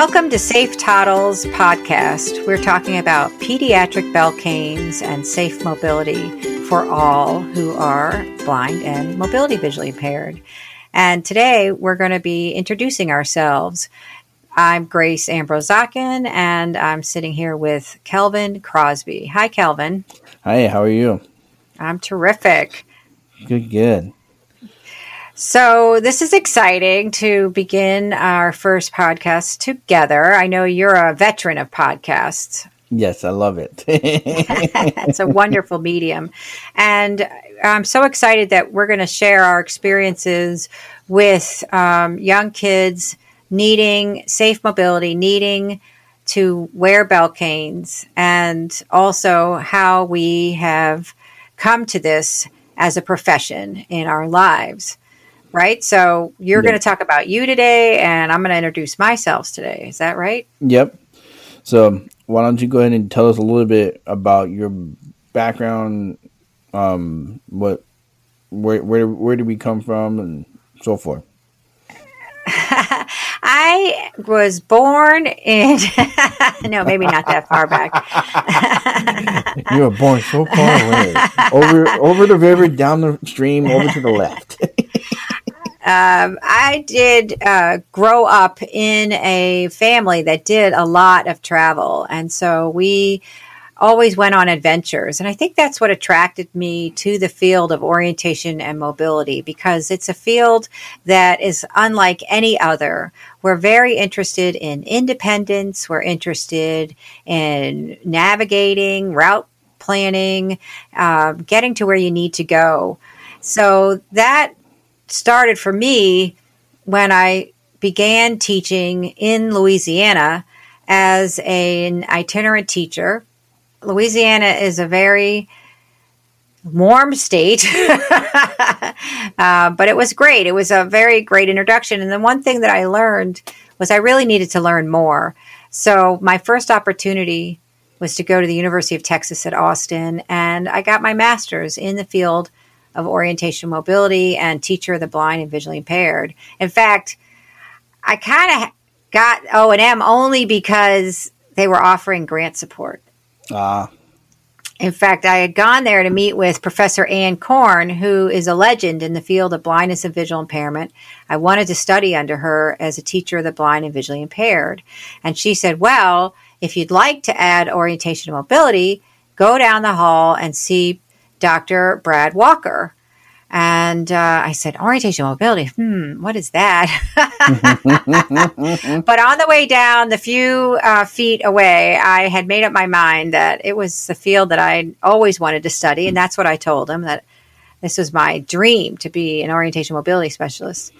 Welcome to Safe Toddles podcast. We're talking about pediatric belt canes and safe mobility for all who are blind and mobility visually impaired. And today we're going to be introducing ourselves. I'm Grace Ambrose-Zaken, and I'm sitting here with Kelvin Crosby. Hi, Kelvin. Hi, how are you? I'm terrific. Good, good. So, this is exciting to begin our first podcast together. I know you're a veteran of podcasts. Yes, I love it. it's a wonderful medium. And I'm so excited that we're going to share our experiences with um, young kids needing safe mobility, needing to wear belt canes, and also how we have come to this as a profession in our lives right? So you're going to talk about you today, and I'm going to introduce myself today. Is that right? Yep. So why don't you go ahead and tell us a little bit about your background, um, what, where, where, where did we come from, and so forth. I was born in no, maybe not that far back. you were born so far away, over over the river, down the stream, over to the left. Um, I did uh, grow up in a family that did a lot of travel. And so we always went on adventures. And I think that's what attracted me to the field of orientation and mobility because it's a field that is unlike any other. We're very interested in independence, we're interested in navigating, route planning, uh, getting to where you need to go. So that started for me when I began teaching in Louisiana as an itinerant teacher. Louisiana is a very warm state, uh, but it was great. It was a very great introduction. And the one thing that I learned was I really needed to learn more. So my first opportunity was to go to the University of Texas at Austin, and I got my master's in the field of orientation mobility and teacher of the blind and visually impaired. In fact, I kind of got O and M only because they were offering grant support. Ah. Uh. In fact, I had gone there to meet with Professor Anne Corn, who is a legend in the field of blindness and visual impairment. I wanted to study under her as a teacher of the blind and visually impaired. And she said, Well, if you'd like to add orientation and mobility, go down the hall and see Dr. Brad Walker. And uh, I said, orientation mobility, hmm, what is that? but on the way down, the few uh, feet away, I had made up my mind that it was the field that I always wanted to study. And that's what I told him that this was my dream to be an orientation mobility specialist.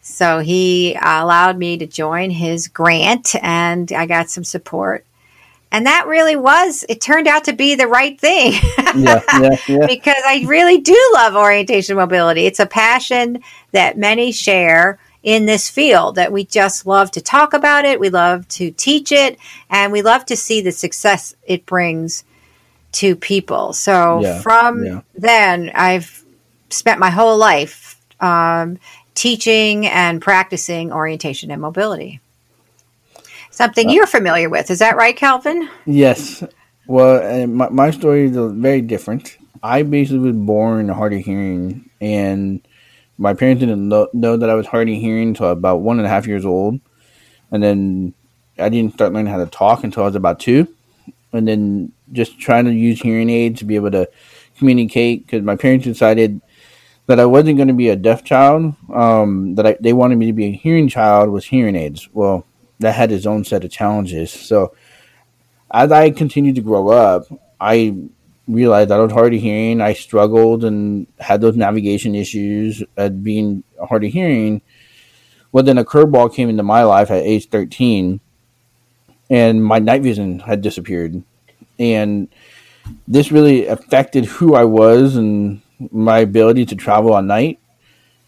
So he allowed me to join his grant and I got some support and that really was it turned out to be the right thing. Yeah, yeah, yeah. because i really do love orientation mobility. It's a passion that many share in this field that we just love to talk about it we love to teach it and we love to see the success it brings to people. So yeah, from then i've spent my whole life um, teaching and practicing orientation and mobility something uh, you're familiar with. Is that right, Calvin? Yes. Well, my, my story is very different. I basically was born hard of hearing, and my parents didn't know, know that I was hard of hearing until about one and a half years old. And then I didn't start learning how to talk until I was about two. And then just trying to use hearing aids to be able to communicate because my parents decided that I wasn't going to be a deaf child. Um, that I, they wanted me to be a hearing child with hearing aids. Well, that had its own set of challenges. So as I continued to grow up, I realized I was hard of hearing. I struggled and had those navigation issues at being hard of hearing. Well, then a curveball came into my life at age 13, and my night vision had disappeared. And this really affected who I was and my ability to travel at night.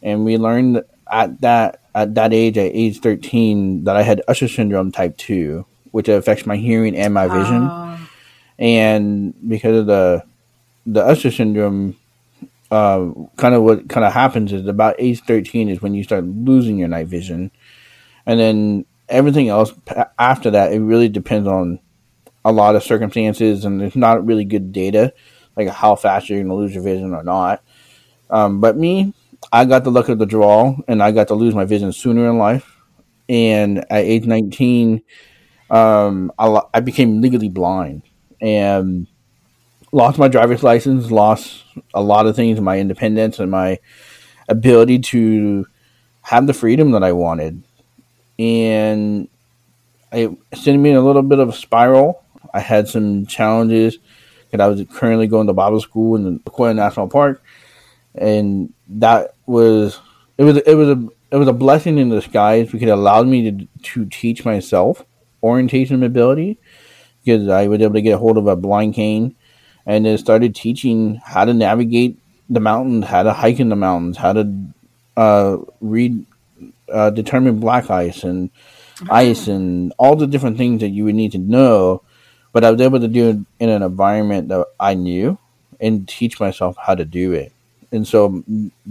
And we learned at that at that age, at age 13, that I had Usher syndrome type 2, which affects my hearing and my vision. Oh. And because of the the Usher syndrome, uh, kind of what kind of happens is about age 13 is when you start losing your night vision. And then everything else after that, it really depends on a lot of circumstances, and there's not really good data, like how fast you're going to lose your vision or not. Um, but me, I got the luck of the draw, and I got to lose my vision sooner in life. And at age 19, um, I, I became legally blind and lost my driver's license, lost a lot of things, my independence and my ability to have the freedom that I wanted. And it sent me in a little bit of a spiral. I had some challenges because I was currently going to Bible school in the Sequoia National Park, and that was it was it was a it was a blessing in disguise because it allowed me to to teach myself orientation ability because I was able to get a hold of a blind cane and then started teaching how to navigate the mountains, how to hike in the mountains, how to uh, read, uh, determine black ice and oh. ice and all the different things that you would need to know. But I was able to do it in an environment that I knew and teach myself how to do it. And so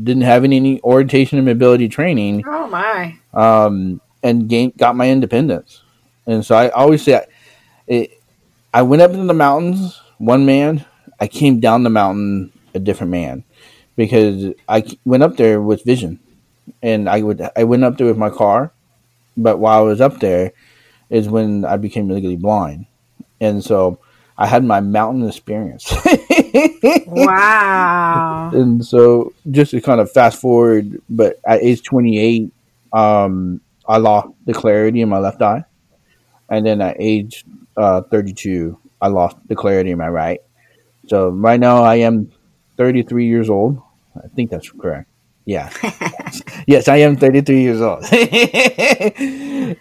didn't have any orientation and mobility training. Oh my! Um, and gain, got my independence. And so I always say, it, I went up into the mountains one man. I came down the mountain a different man because I went up there with vision, and I would I went up there with my car, but while I was up there, is when I became legally blind, and so I had my mountain experience. wow! And so just to kind of fast forward, but at age twenty eight, um, I lost the clarity in my left eye and then at age uh, 32, I lost the clarity in my right. So right now I am 33 years old. I think that's correct. Yeah. yes, I am 33 years old.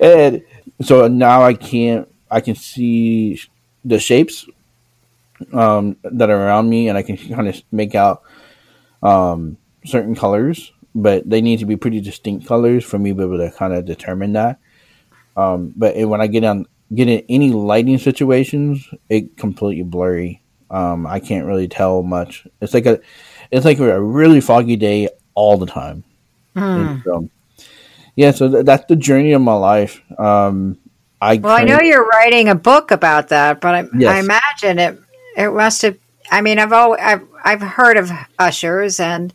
and so now I can't, I can see the shapes um, that are around me and I can kind of make out um, certain colors, but they need to be pretty distinct colors for me to be able to kind of determine that. Um, but when I get on get in any lighting situations, it completely blurry. Um, I can't really tell much. It's like a it's like a really foggy day all the time. Mm. So, yeah, so th- that's the journey of my life. Um, I well, I know you're writing a book about that, but I, yes. I imagine it it must have. I mean, I've always I've I've heard of ushers, and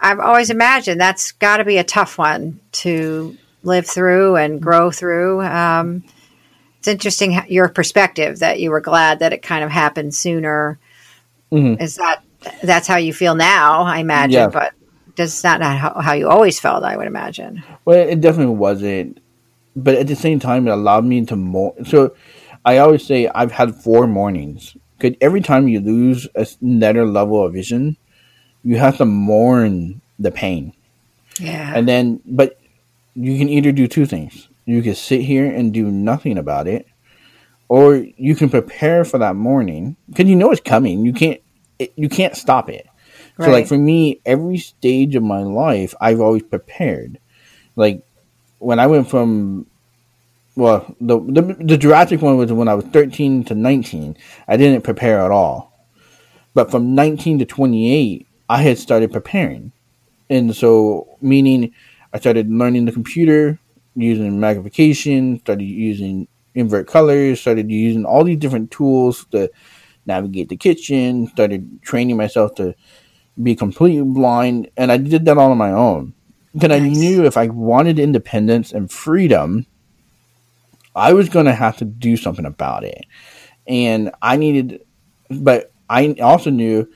I've always imagined that's got to be a tough one to live through and grow through. Um, it's interesting your perspective that you were glad that it kind of happened sooner. Mm-hmm. Is that that's how you feel now? I imagine, yeah. but does not how, how you always felt. I would imagine. Well, it definitely wasn't, but at the same time, it allowed me to more. So, I always say I've had four mornings. Because every time you lose another level of vision, you have to mourn the pain. Yeah. And then, but you can either do two things. You can sit here and do nothing about it, or you can prepare for that morning because you know it's coming. You can't it, you can't stop it. Right. So like for me, every stage of my life, I've always prepared. Like when I went from well, the, the the drastic one was when I was thirteen to nineteen. I didn't prepare at all, but from nineteen to twenty eight, I had started preparing, and so meaning I started learning the computer, using magnification, started using invert colors, started using all these different tools to navigate the kitchen, started training myself to be completely blind, and I did that all on my own. Because nice. I knew if I wanted independence and freedom, I was going to have to do something about it. And I needed, but I also knew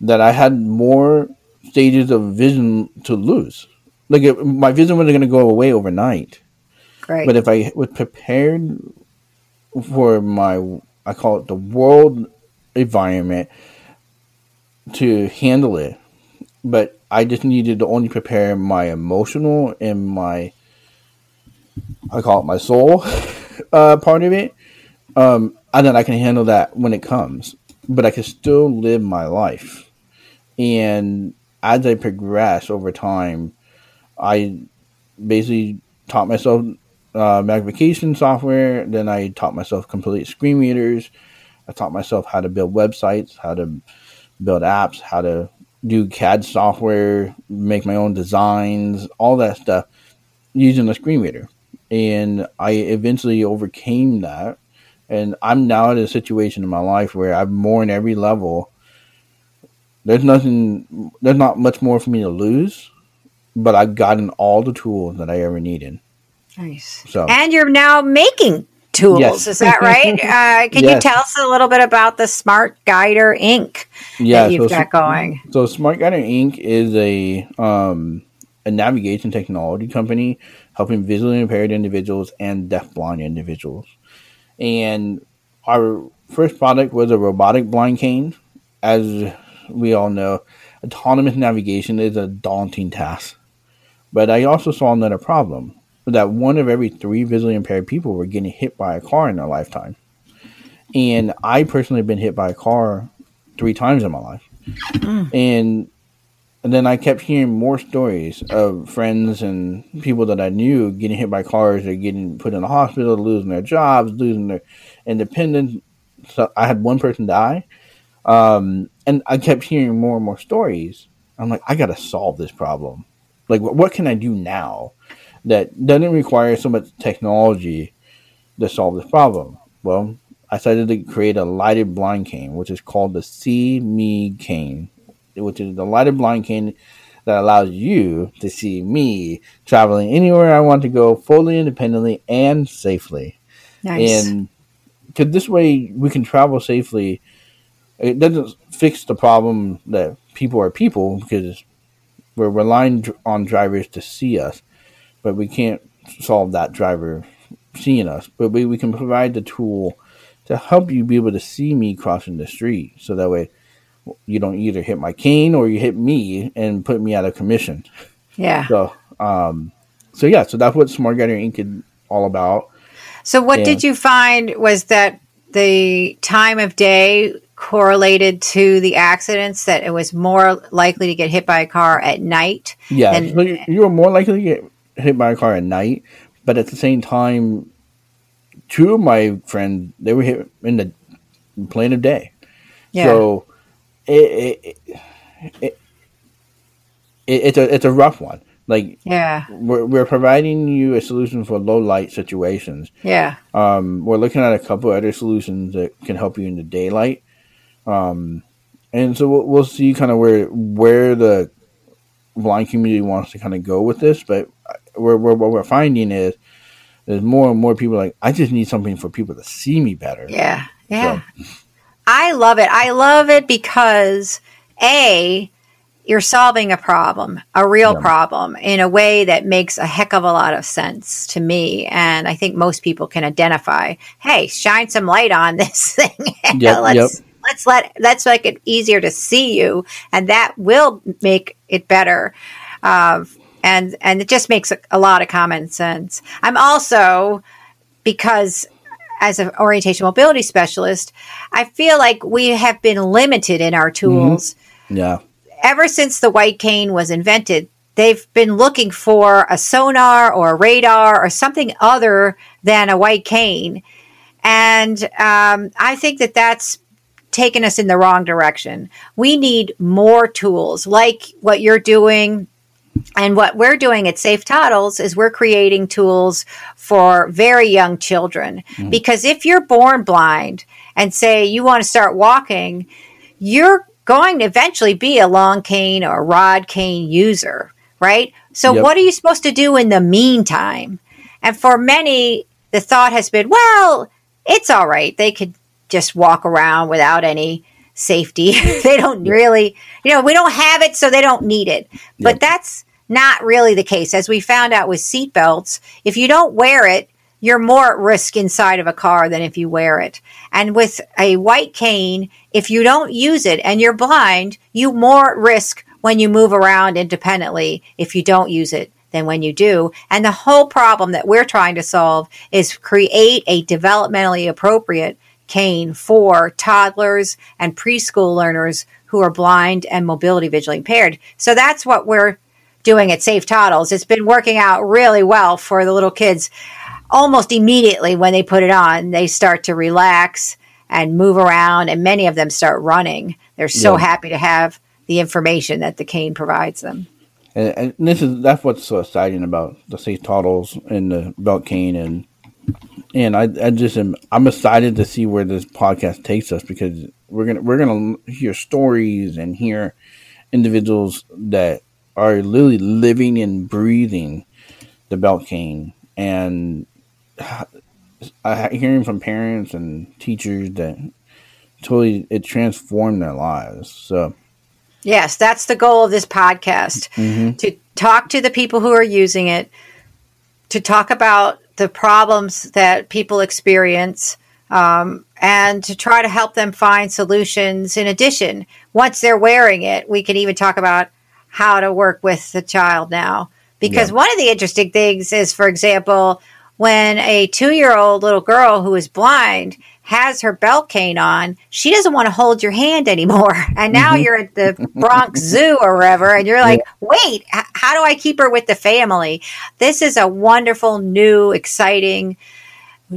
that I had more stages of vision to lose like it, my vision wasn't going to go away overnight. Right. But if I was prepared for my, I call it the world environment to handle it, but I just needed to only prepare my emotional and my, I call it my soul uh, part of it. Um, and then I can handle that when it comes, but I can still live my life. And as I progress over time, I basically taught myself uh, magnification software. Then I taught myself complete screen readers. I taught myself how to build websites, how to build apps, how to do CAD software, make my own designs, all that stuff using the screen reader. And I eventually overcame that. And I'm now in a situation in my life where I'm more in every level. There's nothing, there's not much more for me to lose, but I've gotten all the tools that I ever needed. Nice. So, and you're now making tools. Yes. Is that right? Uh, can yes. you tell us a little bit about the Smart Guider Inc. Yeah, that you've so, got going? So Smart Guider Inc. is a um, a navigation technology company helping visually impaired individuals and deaf-blind individuals. And our first product was a robotic blind cane. As we all know, autonomous navigation is a daunting task. But I also saw another problem that one of every three visually impaired people were getting hit by a car in their lifetime. And I personally have been hit by a car three times in my life. Mm. And and then I kept hearing more stories of friends and people that I knew getting hit by cars or getting put in the hospital, losing their jobs, losing their independence. So I had one person die. Um, and I kept hearing more and more stories. I'm like, I got to solve this problem. Like, what can I do now that doesn't require so much technology to solve this problem? Well, I decided to create a lighted blind cane, which is called the See Me cane which is the lighted blind cane that allows you to see me traveling anywhere I want to go fully independently and safely. Nice. And because this way we can travel safely. It doesn't fix the problem that people are people because we're relying on drivers to see us, but we can't solve that driver seeing us. But we, we can provide the tool to help you be able to see me crossing the street so that way you don't either hit my cane or you hit me and put me out of commission. Yeah. So, um, so yeah, so that's what Smart Guider Inc. is all about. So, what and, did you find was that the time of day correlated to the accidents? That it was more likely to get hit by a car at night. Yeah, than, so you were more likely to get hit by a car at night, but at the same time, two of my friends they were hit in the plane of day. Yeah. So it, it, it, it's a it's a rough one. Like yeah, we're we're providing you a solution for low light situations. Yeah, um, we're looking at a couple other solutions that can help you in the daylight. Um, and so we'll, we'll see kind of where where the blind community wants to kind of go with this, but we're, we're, what we're finding is there's more and more people like I just need something for people to see me better. Yeah, yeah. So, I love it. I love it because A, you're solving a problem, a real yeah. problem, in a way that makes a heck of a lot of sense to me. And I think most people can identify, hey, shine some light on this thing. yep, let's yep. let's let let's make it easier to see you, and that will make it better. Uh, and and it just makes a, a lot of common sense. I'm also because as an orientation mobility specialist, I feel like we have been limited in our tools. Mm-hmm. Yeah. Ever since the white cane was invented, they've been looking for a sonar or a radar or something other than a white cane. And um, I think that that's taken us in the wrong direction. We need more tools like what you're doing and what we're doing at Safe Toddles is we're creating tools for very young children. Mm. Because if you're born blind and say you want to start walking, you're going to eventually be a long cane or rod cane user, right? So, yep. what are you supposed to do in the meantime? And for many, the thought has been, well, it's all right. They could just walk around without any safety. they don't really, you know, we don't have it, so they don't need it. But that's not really the case. As we found out with seatbelts, if you don't wear it, you're more at risk inside of a car than if you wear it. And with a white cane, if you don't use it and you're blind, you more at risk when you move around independently if you don't use it than when you do. And the whole problem that we're trying to solve is create a developmentally appropriate cane for toddlers and preschool learners who are blind and mobility visually impaired. So that's what we're doing at Safe Toddles. It's been working out really well for the little kids. Almost immediately when they put it on, they start to relax and move around, and many of them start running. They're so yeah. happy to have the information that the cane provides them. And, and this is that's what's so exciting about the safe toddles and the belt cane and and I, I just am I'm excited to see where this podcast takes us because we're gonna we're gonna hear stories and hear individuals that are literally living and breathing the belt cane and I hearing from parents and teachers that totally it transformed their lives. So yes, that's the goal of this podcast mm-hmm. to talk to the people who are using it, to talk about the problems that people experience. Um, and to try to help them find solutions. In addition, once they're wearing it, we can even talk about how to work with the child now. Because yeah. one of the interesting things is, for example, when a two year old little girl who is blind has her belt cane on, she doesn't want to hold your hand anymore. And now mm-hmm. you're at the Bronx Zoo or wherever, and you're like, wait, h- how do I keep her with the family? This is a wonderful, new, exciting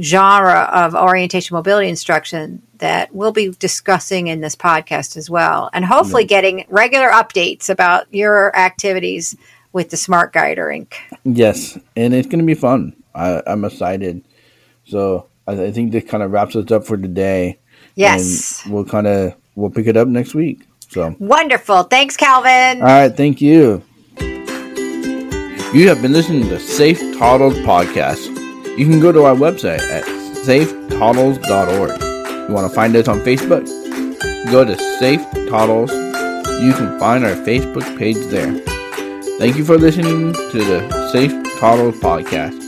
genre of orientation mobility instruction that we'll be discussing in this podcast as well. And hopefully getting regular updates about your activities with the Smart Guider Inc. Yes, and it's going to be fun. I, am excited. So I, I, think this kind of wraps us up for today. Yes, we'll kind of we'll pick it up next week. So wonderful. Thanks, Calvin. All right, thank you. You have been listening to Safe Toddles podcast. You can go to our website at safetoddles.org. You want to find us on Facebook? Go to Safe Toddles. You can find our Facebook page there. Thank you for listening to the Safe Toddles podcast